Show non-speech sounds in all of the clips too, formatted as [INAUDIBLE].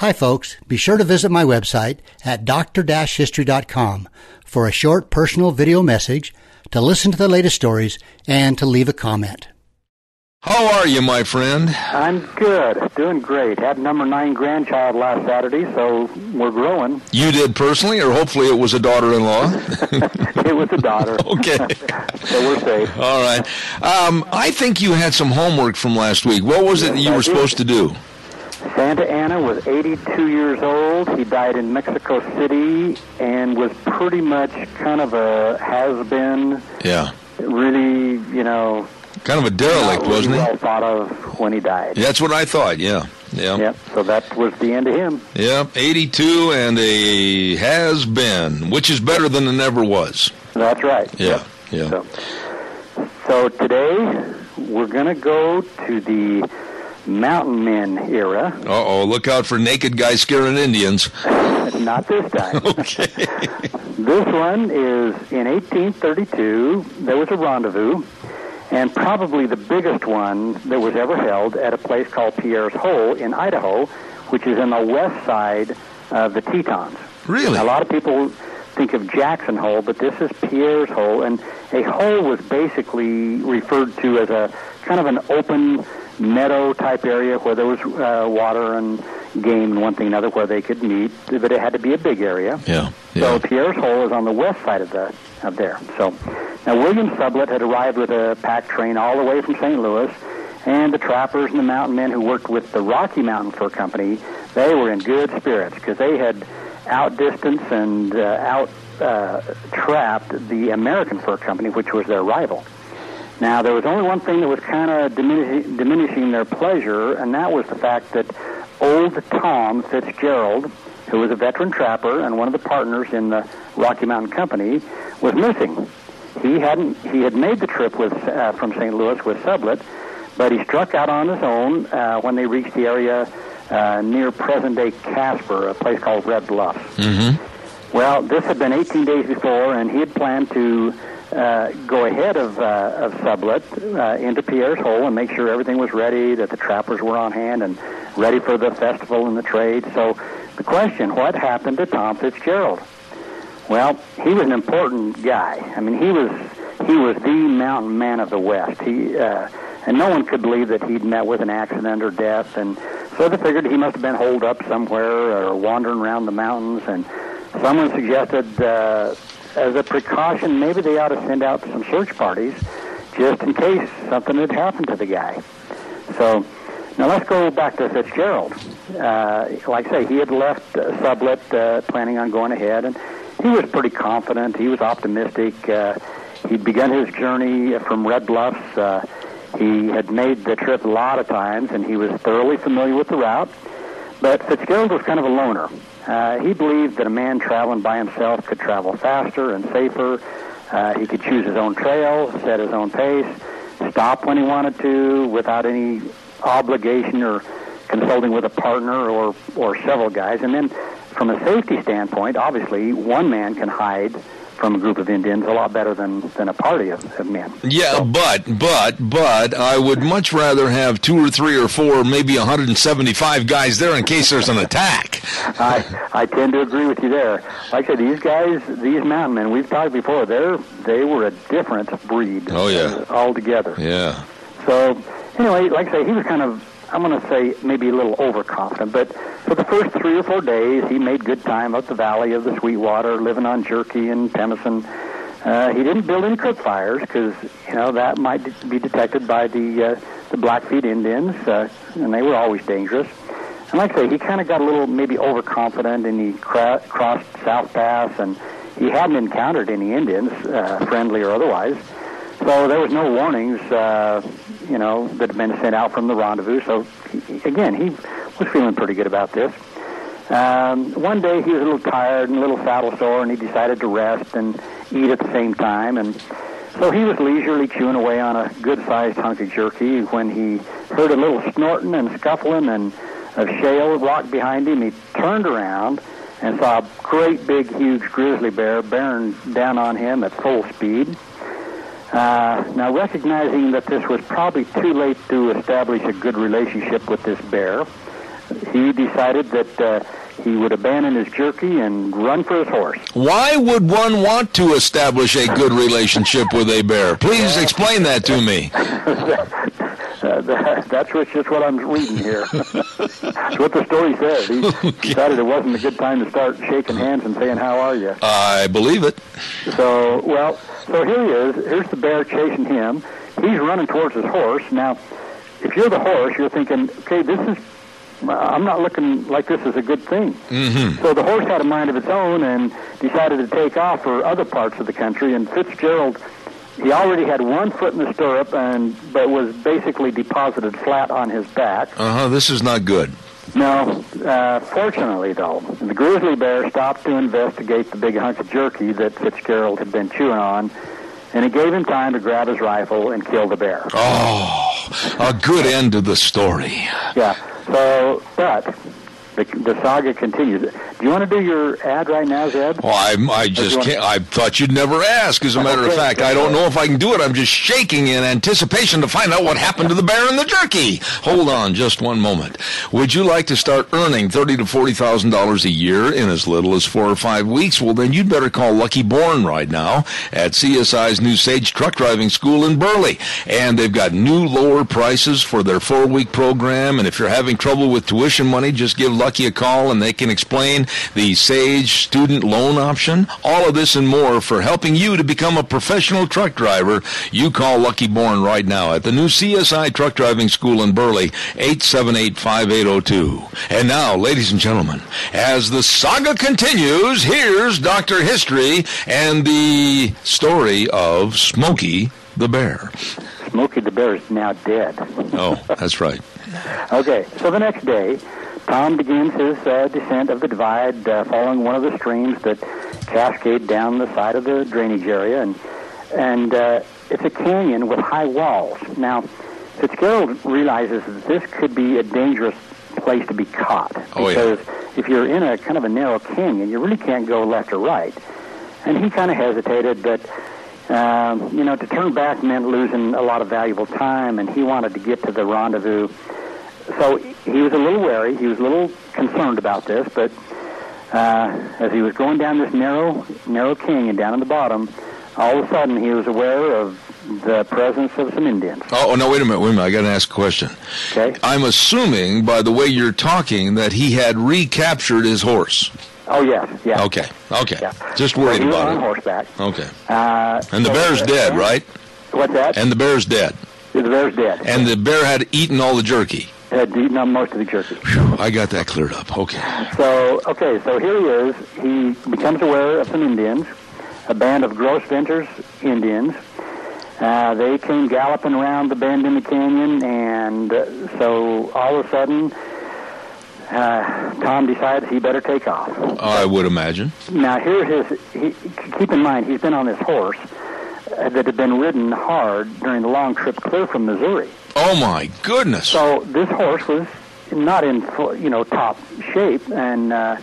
Hi, folks. Be sure to visit my website at dr-history.com for a short personal video message, to listen to the latest stories, and to leave a comment. How are you, my friend? I'm good. Doing great. Had number nine grandchild last Saturday, so we're growing. You did personally, or hopefully it was a daughter-in-law? [LAUGHS] [LAUGHS] it was a daughter. okay. [LAUGHS] so we're safe. All right. Um, I think you had some homework from last week. What was it that you I were did. supposed to do? Santa Anna was 82 years old. He died in Mexico City and was pretty much kind of a has-been. Yeah. Really, you know, Kind of a derelict, really wasn't he? well thought of when he died. That's what I thought, yeah. Yeah. Yep. So that was the end of him. Yep, 82 and a has been, which is better than a never was. That's right. Yeah, yeah. So, so today we're going to go to the Mountain Men era. Uh-oh, look out for naked guys scaring Indians. [LAUGHS] Not this time. [LAUGHS] Okay. [LAUGHS] This one is in 1832. There was a rendezvous, and probably the biggest one that was ever held at a place called Pierre's Hole in Idaho, which is in the west side of the Tetons. Really? A lot of people think of Jackson Hole, but this is Pierre's Hole, and a hole was basically referred to as a kind of an open meadow type area where there was uh, water and game and one thing and another where they could meet, but it had to be a big area. Yeah, So. Pierre's Hole is on the west side of the of there. So now William Sublette had arrived with a pack train all the way from St. Louis, and the trappers and the mountain men who worked with the Rocky Mountain Fur Company, they were in good spirits because they had outdistanced and uh, out uh, trapped the American Fur Company, which was their rival. Now, there was only one thing that was kind of diminishing, diminishing their pleasure, and that was the fact that old Tom Fitzgerald, who was a veteran trapper and one of the partners in the Rocky Mountain Company, was missing. He hadn't. He had made the trip with uh, from St. Louis with Sublette, but he struck out on his own uh, when they reached the area uh, near present-day Casper, a place called Red Bluffs. Mm-hmm. Well, this had been 18 days before, and he had planned to uh, go ahead of uh, of Sublette uh, into Pierre's Hole and make sure everything was ready, that the trappers were on hand and ready for the festival and the trade. So, the question: What happened to Tom Fitzgerald? Well, he was an important guy. I mean, he was he was the mountain man of the West. He uh, and no one could believe that he'd met with an accident or death, and so they figured he must have been holed up somewhere or wandering around the mountains. And someone suggested, uh, as a precaution, maybe they ought to send out some search parties just in case something had happened to the guy. So now let's go back to Fitzgerald. Uh, like I say, he had left uh, Sublette uh, planning on going ahead, and he was pretty confident. He was optimistic. Uh, he'd begun his journey from Red Bluffs. Uh, he had made the trip a lot of times, and he was thoroughly familiar with the route. But Fitzgerald was kind of a loner. Uh, he believed that a man traveling by himself could travel faster and safer. Uh, he could choose his own trail, set his own pace, stop when he wanted to without any obligation or consulting with a partner or, or several guys. And then from a safety standpoint, obviously, one man can hide from a group of Indians a lot better than, than a party of, of men. Yeah, but but but I would much rather have two or three or four, maybe 175 guys there in case there's an attack. [LAUGHS] I I tend to agree with you there. Like I said, these guys, these mountain men, we've talked before. They're they were a different breed. Oh, yeah. altogether. Yeah. So anyway, like I say, he was kind of I'm going to say maybe a little overconfident, but for the first three or four days, he made good time up the valley of the Sweetwater, living on jerky and pemmican. Uh, he didn't build any cook fires because you know that might be detected by the uh, the Blackfeet Indians, uh, and they were always dangerous. And like I say, he kind of got a little maybe overconfident, and he cra- crossed South Pass, and he hadn't encountered any Indians, uh, friendly or otherwise. So there was no warnings, uh, you know, that had been sent out from the rendezvous. So he, again, he was feeling pretty good about this. Um, one day he was a little tired and a little saddle sore, and he decided to rest and eat at the same time. And so he was leisurely chewing away on a good-sized hunk of jerky when he heard a little snorting and scuffling and a shale rock behind him. He turned around and saw a great big, huge grizzly bear bearing down on him at full speed. Uh, now, recognizing that this was probably too late to establish a good relationship with this bear, he decided that uh, he would abandon his jerky and run for his horse. Why would one want to establish a good relationship with a bear? Please explain that to me. [LAUGHS] Uh, that, that's just what I'm reading here. [LAUGHS] that's what the story says. He decided it wasn't a good time to start shaking hands and saying, "How are you?" I believe it. So, well, so here he is. Here's the bear chasing him. He's running towards his horse. Now, if you're the horse, you're thinking, "Okay, this is I'm not looking like this is a good thing. Mm-hmm. So the horse had a mind of its own and decided to take off for other parts of the country. And Fitzgerald, he already had one foot in the stirrup, and but was basically deposited flat on his back. Uh huh. This is not good. No, uh, fortunately though, the grizzly bear stopped to investigate the big hunk of jerky that Fitzgerald had been chewing on, and it gave him time to grab his rifle and kill the bear. Oh, a good end to the story. Yeah. So, but the, the saga continues. Do you want to do your ad right now, Zeb? Well, I, I just can't. I thought you'd never ask. As a matter of fact, I don't know if I can do it. I'm just shaking in anticipation to find out what happened to the bear and the jerky. Hold on, just one moment. Would you like to start earning thirty to forty thousand dollars a year in as little as four or five weeks? Well, then you'd better call Lucky Born right now at CSI's new Sage Truck Driving School in Burley, and they've got new lower prices for their four-week program. And if you're having trouble with tuition money, just give Lucky a call, and they can explain the Sage student loan option, all of this and more for helping you to become a professional truck driver. You call Lucky Born right now at the new CSI Truck Driving School in Burley, 878-5802. And now, ladies and gentlemen, as the saga continues, here's Dr. History and the story of Smokey the Bear. Smokey the Bear is now dead. Oh, that's right. [LAUGHS] okay, so the next day, Tom begins his uh, descent of the divide, uh, following one of the streams that cascade down the side of the drainage area, and and uh, it's a canyon with high walls. Now, Fitzgerald realizes that this could be a dangerous place to be caught Oh, yeah. because if you're in a kind of a narrow canyon, you really can't go left or right. And he kind of hesitated, but um, you know, to turn back meant losing a lot of valuable time, and he wanted to get to the rendezvous so he was a little wary. He was a little concerned about this, but uh, as he was going down this narrow, narrow canyon down in the bottom, all of a sudden he was aware of the presence of some Indians. Oh, no, wait a minute, wait a minute. I got to ask a question. Okay. I'm assuming by the way you're talking that he had recaptured his horse. Oh yes, yeah. Okay, okay. Yeah. Just So worried was about on it. horseback. Okay. Uh, And the so bear's dead, right? What's that? And the bear's dead. the bear's dead. And the bear had eaten all the jerky. Had eaten up most of the jerky. Phew, I got that cleared up. Okay. So, okay, so here he is. He becomes aware of some Indians, a band of Gros Ventres Indians. Uh, they came galloping around the bend in the canyon, and uh, so all of a sudden, uh, Tom decides he better take off. I would imagine. Now, here's his. He, keep in mind, he's been on this horse that had been ridden hard during the long trip clear from Missouri. Oh my goodness. So this horse was not in you know top shape, and uh,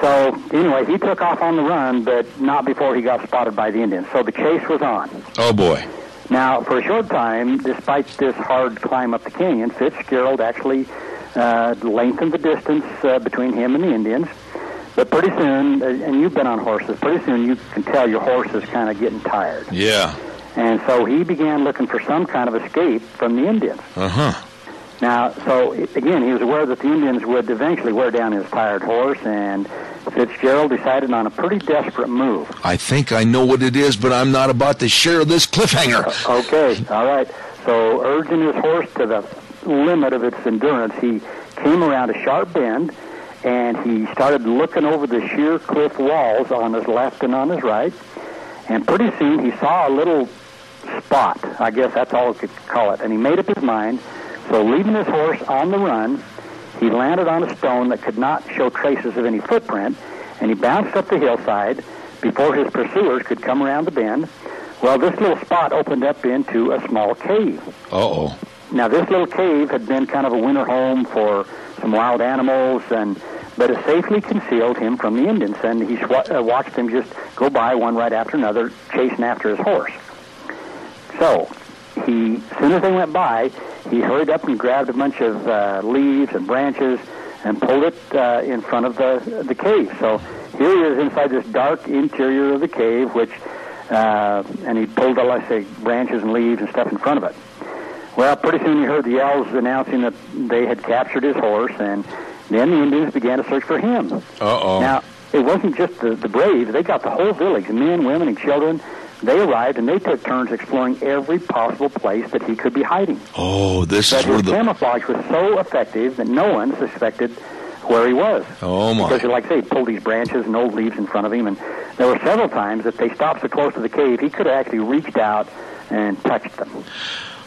so anyway, he took off on the run, but not before he got spotted by the Indians. So the chase was on. Oh boy. Now, for a short time, despite this hard climb up the canyon, Fitzgerald actually uh, lengthened the distance uh, between him and the Indians. But pretty soon, uh, and you've been on horses, pretty soon you can tell your horse is kind of getting tired. Yeah. And so he began looking for some kind of escape from the Indians. Uh huh. Now, so again, he was aware that the Indians would eventually wear down his tired horse, and Fitzgerald decided on a pretty desperate move. I think I know what it is, but I'm not about to share this cliffhanger. Okay, all right. So, urging his horse to the limit of its endurance, he came around a sharp bend, and he started looking over the sheer cliff walls on his left and on his right. And pretty soon, he saw a little spot. I guess that's all we could call it. And he made up his mind. So, leaving his horse on the run, he landed on a stone that could not show traces of any footprint, and he bounced up the hillside before his pursuers could come around the bend. Well, this little spot opened up into a small cave. Oh. Now, this little cave had been kind of a winter home for some wild animals, and but it safely concealed him from the Indians. And he swa- uh, watched them just go by one right after another, chasing after his horse. So, he, as soon as they went by, he hurried up and grabbed a bunch of uh, leaves and branches and pulled it uh, in front of the the cave. So here he is inside this dark interior of the cave, which uh, and he pulled, let's say, branches and leaves and stuff in front of it. Well, pretty soon he heard the yells announcing that they had captured his horse, and then the Indians began to search for him. Uh-oh. Now, it wasn't just the, the braves. They got the whole village, men, women, and children. They arrived, and they took turns exploring every possible place that he could be hiding. Oh, this But is where his the camouflage was so effective that no one suspected where he was. Oh my. Because, like I say, he pulled these branches and old leaves in front of him, and there were several times that they stopped so close to the cave, he could have actually reached out and touched them.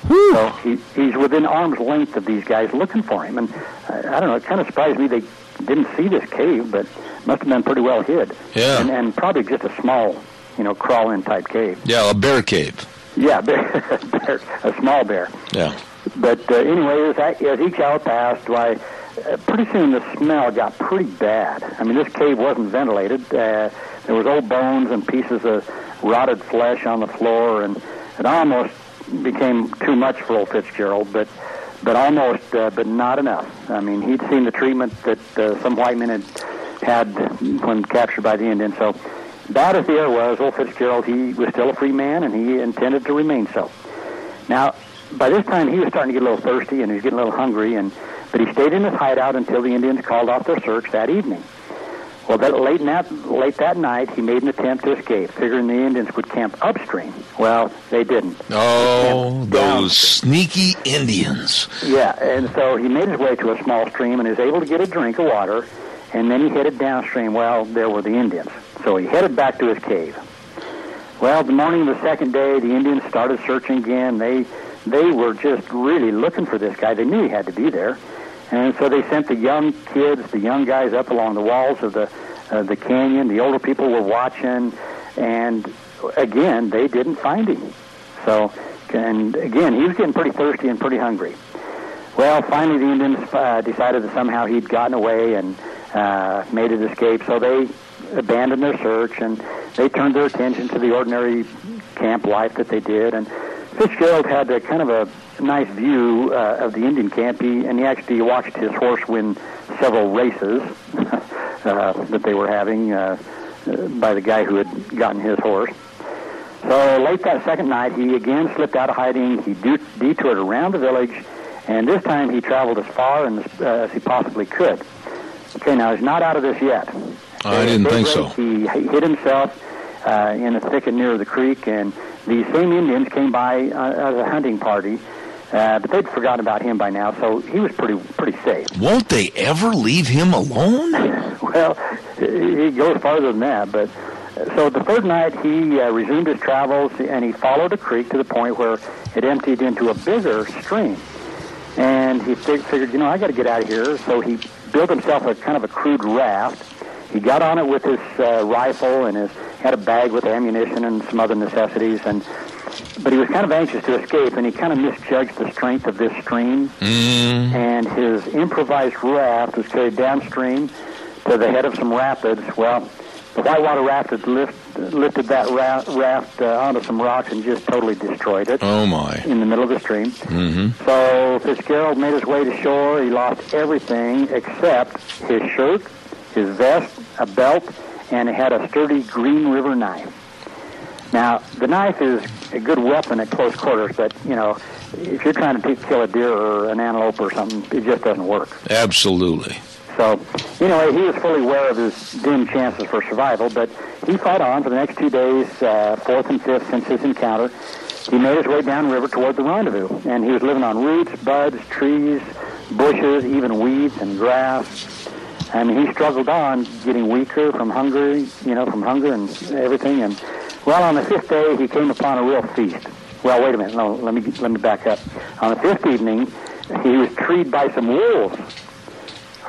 So he, he's within arm's length of these guys looking for him, and uh, I don't know. It kind of surprised me they didn't see this cave, but must have been pretty well hid. Yeah. and, and probably just a small, you know, crawl-in type cave. Yeah, a bear cave. Yeah, [LAUGHS] bear, bear, a small bear. Yeah. But uh, anyway, as, I, as each hour passed, why, uh, pretty soon the smell got pretty bad. I mean, this cave wasn't ventilated. Uh, there was old bones and pieces of rotted flesh on the floor, and it almost became too much for old Fitzgerald. But but almost, uh, but not enough. I mean, he'd seen the treatment that uh, some white men had had when captured by the Indians. So bad as the air was, old Fitzgerald, he was still a free man, and he intended to remain so. Now, by this time, he was starting to get a little thirsty and he was getting a little hungry, and but he stayed in his hideout until the Indians called off their search that evening. Well, that late that late that night, he made an attempt to escape, figuring the Indians would camp upstream. Well, they didn't. Oh, those sneaky Indians. Yeah, and so he made his way to a small stream and was able to get a drink of water, and then he headed downstream. Well, there were the Indians. So he headed back to his cave. Well, the morning of the second day, the Indians started searching again. They they were just really looking for this guy. They knew he had to be there, and so they sent the young kids, the young guys, up along the walls of the uh, the canyon. The older people were watching, and again, they didn't find him. So, and again, he was getting pretty thirsty and pretty hungry. Well, finally, the Indians uh, decided that somehow he'd gotten away and uh, made his escape. So they abandoned their search and they turned their attention to the ordinary camp life that they did. And Fitzgerald had a kind of a nice view uh, of the Indian camp, he, and he actually watched his horse win several races [LAUGHS] uh, that they were having uh, by the guy who had gotten his horse. So late that second night, he again slipped out of hiding. He de- detoured around the village, and this time he traveled as far and as, uh, as he possibly could. Okay, now he's not out of this yet. I didn't think daybreak, so. He h- hid himself uh, in a thicket near the creek, and these same Indians came by uh, as a hunting party, uh, but they'd forgotten about him by now, so he was pretty pretty safe. Won't they ever leave him alone? [LAUGHS] Well, he goes farther than that, but so the third night he uh, resumed his travels and he followed a creek to the point where it emptied into a bigger stream. And he fig- figured, you know, I got to get out of here. So he built himself a kind of a crude raft. He got on it with his uh, rifle and his had a bag with ammunition and some other necessities. And but he was kind of anxious to escape, and he kind of misjudged the strength of this stream Mm, and his improvised raft was carried downstream to the head of some rapids. Well, the whitewater raft had lift, lifted that ra- raft uh, onto some rocks and just totally destroyed it oh my. in the middle of the stream. Mm-hmm. So Fitzgerald made his way to shore. He lost everything except his shirt, his vest, a belt, and it had a sturdy Green River knife. Now, the knife is a good weapon at close quarters, but, you know, if you're trying to kill a deer or an antelope or something, it just doesn't work. Absolutely. So, anyway, he was fully aware of his dim chances for survival, but he fought on for the next two days, uh, fourth and fifth since his encounter. He made his way downriver toward the rendezvous, and he was living on roots, buds, trees, bushes, even weeds and grass. I mean, he struggled on, getting weaker from hunger, you know, from hunger and everything. And well, on the fifth day, he came upon a real feast. Well, wait a minute. No, let me let me back up. On the fifth evening, he was treed by some wolves.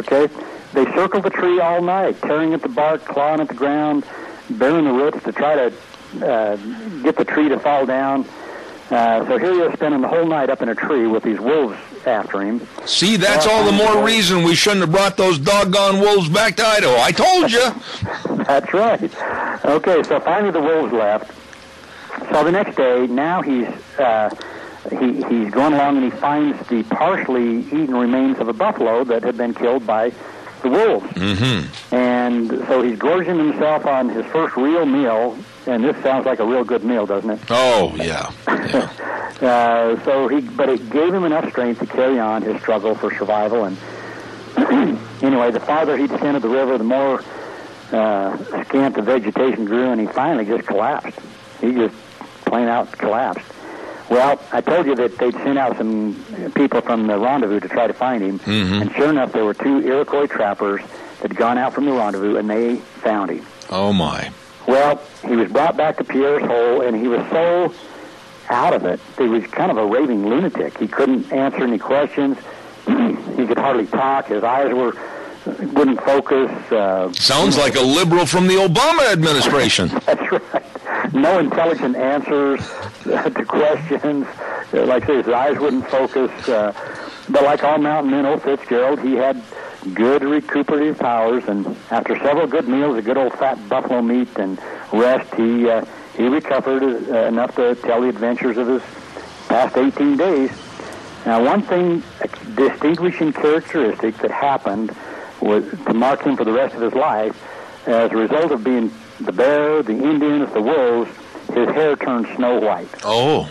Okay, they circled the tree all night, tearing at the bark, clawing at the ground, bearing the roots to try to uh, get the tree to fall down. Uh, so here he is spending the whole night up in a tree with these wolves after him. See, that's all the more reason we shouldn't have brought those doggone wolves back to Idaho. I told you. [LAUGHS] That's right. Okay, so finally the wolves left. So the next day, now he's uh, he he's going along and he finds the partially eaten remains of a buffalo that had been killed by the wolves. Mm-hmm. And so he's gorging himself on his first real meal, and this sounds like a real good meal, doesn't it? Oh yeah. yeah. [LAUGHS] Uh, so he, but it gave him enough strength to carry on his struggle for survival. And [CLEARS THROAT] anyway, the farther he descended the river, the more uh, scant the vegetation grew, and he finally just collapsed. He just plain out collapsed. Well, I told you that they'd sent out some people from the rendezvous to try to find him, Mhm. and sure enough, there were two Iroquois trappers that had gone out from the rendezvous, and they found him. Oh my. Well, he was brought back to Pierre's Hole, and he was so out of it. He was kind of a raving lunatic. He couldn't answer any questions. [CLEARS THROAT] he could hardly talk. His eyes were wouldn't focus. Uh, Sounds like a liberal from the Obama administration. [LAUGHS] that's right. No intelligent answers [LAUGHS] to questions. Like I say, his eyes wouldn't focus. Uh, but like all mountain men, old Fitzgerald, he had good recuperative powers, and after several good meals of good old fat buffalo meat and rest, he uh, he recovered uh, enough to tell the adventures of his past 18 days. Now, one thing, a distinguishing characteristic that happened was to mark him for the rest of his life, as a result of being the bear, the Indians, the wolves, his hair turned snow white. Oh.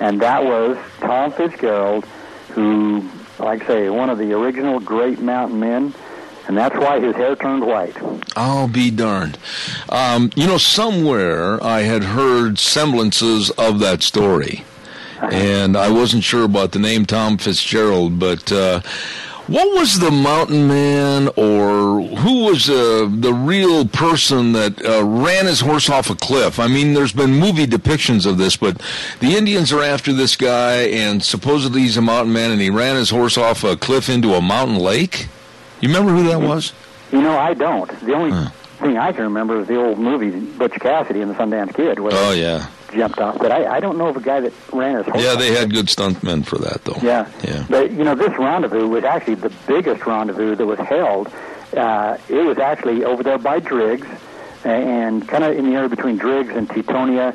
And that was Tom Fitzgerald, who, like I say, one of the original great mountain men, and that's why his hair turned white. I'll be darned. Um, you know, somewhere I had heard semblances of that story, and I wasn't sure about the name Tom Fitzgerald, but uh, what was the mountain man, or who was uh, the real person that uh, ran his horse off a cliff? I mean, there's been movie depictions of this, but the Indians are after this guy, and supposedly he's a mountain man, and he ran his horse off a cliff into a mountain lake. You remember who that was? You know, I don't. The only thing I can remember is the old movie Butch Cassidy and the Sundance Kid, Oh yeah, jumped off. But I, I don't know of a guy that ran his yeah. They had good stuntmen for that, though. Yeah. Yeah. But, you know, this rendezvous was actually the biggest rendezvous that was held. Uh, it was actually over there by Driggs and kind of in the area between Driggs and Tetonia.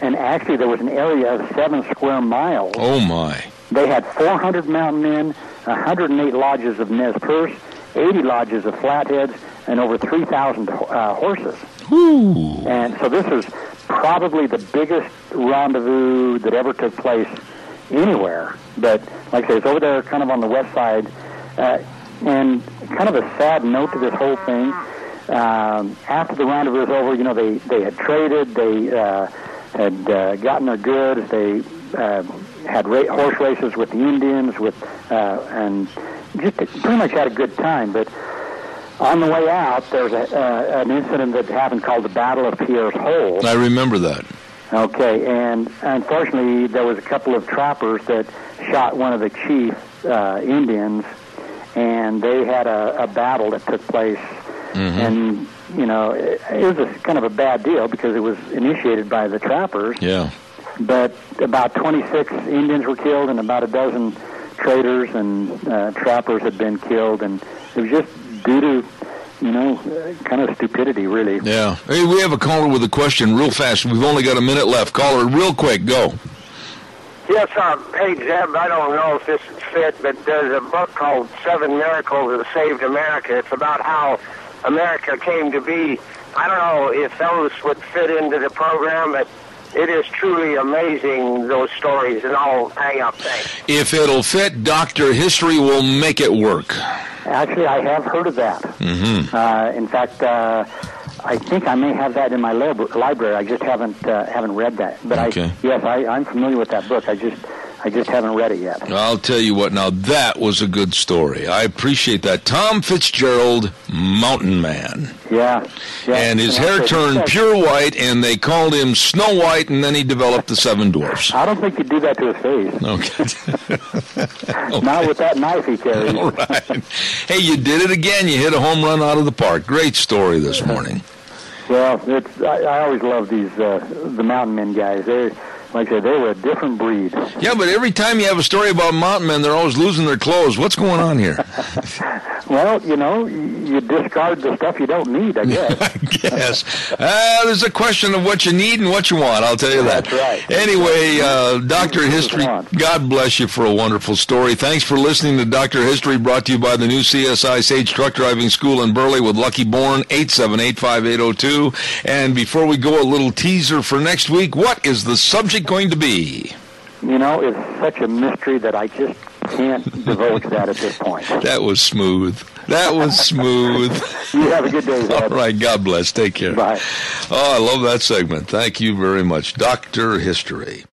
And actually, there was an area of seven square miles. Oh my. They had 400 mountain men, 108 lodges of Nez Perce, 80 lodges of Flatheads, and over 3,000 uh, horses. Whoo. And so this was probably the biggest rendezvous that ever took place anywhere. But like I say, it's over there kind of on the west side. Uh, and kind of a sad note to this whole thing. Um, after the rendezvous was over, you know, they, they had traded, they uh, had uh, gotten their goods, they uh, had ra- horse races with the Indians, with uh, and just pretty much had a good time. But on the way out, there was a, uh, an incident that happened called the Battle of Pierre's Hole. I remember that. Okay, and unfortunately, there was a couple of trappers that shot one of the chief uh, Indians, and they had a, a battle that took place. And you know, it, it was a, kind of a bad deal because it was initiated by the trappers. Yeah. But about 26 Indians were killed, and about a dozen traders and uh, trappers had been killed, and it was just due to, you know, uh, kind of stupidity, really. Yeah. Hey, we have a caller with a question real fast. We've only got a minute left. Caller, real quick, go. Yes, uh, hey, Zeb, I don't know if this is fit, but there's a book called Seven Miracles That Saved America. It's about how America came to be. I don't know if those would fit into the program, but it is truly amazing, those stories, and I'll hang up. Thanks. If it'll fit, Dr. History will make it work. Actually, I have heard of that. Mm-hmm. Uh, in fact, uh, I think I may have that in my lib- library. I just haven't uh, haven't read that. But Okay. I yes, I, I'm familiar with that book. I just I just haven't read it yet. I'll tell you what, now that was a good story. I appreciate that. Tom Fitzgerald, Mountain Man. Yeah. yeah. And his hair turned pure white, and they called him Snow White, and then he developed the Seven Dwarfs. I don't think you'd do that to his face. [LAUGHS] Okay. Not with that knife he carries. All right. Hey, you did it again. You hit a home run out of the park. Great story this morning. Well, it's I, I always love these uh, the mountain men guys. They like I said, they were a different breed. Yeah, but every time you have a story about mountain men, they're always losing their clothes. What's going on here? [LAUGHS] Well, you know, you discard the stuff you don't need, I guess. [LAUGHS] I guess. Uh, there's a question of what you need and what you want, I'll tell you that. That's right. Anyway, uh, Dr. History. God bless you for a wonderful story. Thanks for listening to Dr. History, brought to you by the new CSI Sage Truck Driving School in Burley with Lucky Bourne, 8785802. And before we go, a little teaser for next week. What is the subject going to be? You know, it's such a mystery that I just can't divulge that at this point. [LAUGHS] That was smooth. That was smooth. [LAUGHS] You have a good day, All Zeb. right, God bless. Take care. Bye. Oh, I love that segment. Thank you very much. Dr. History.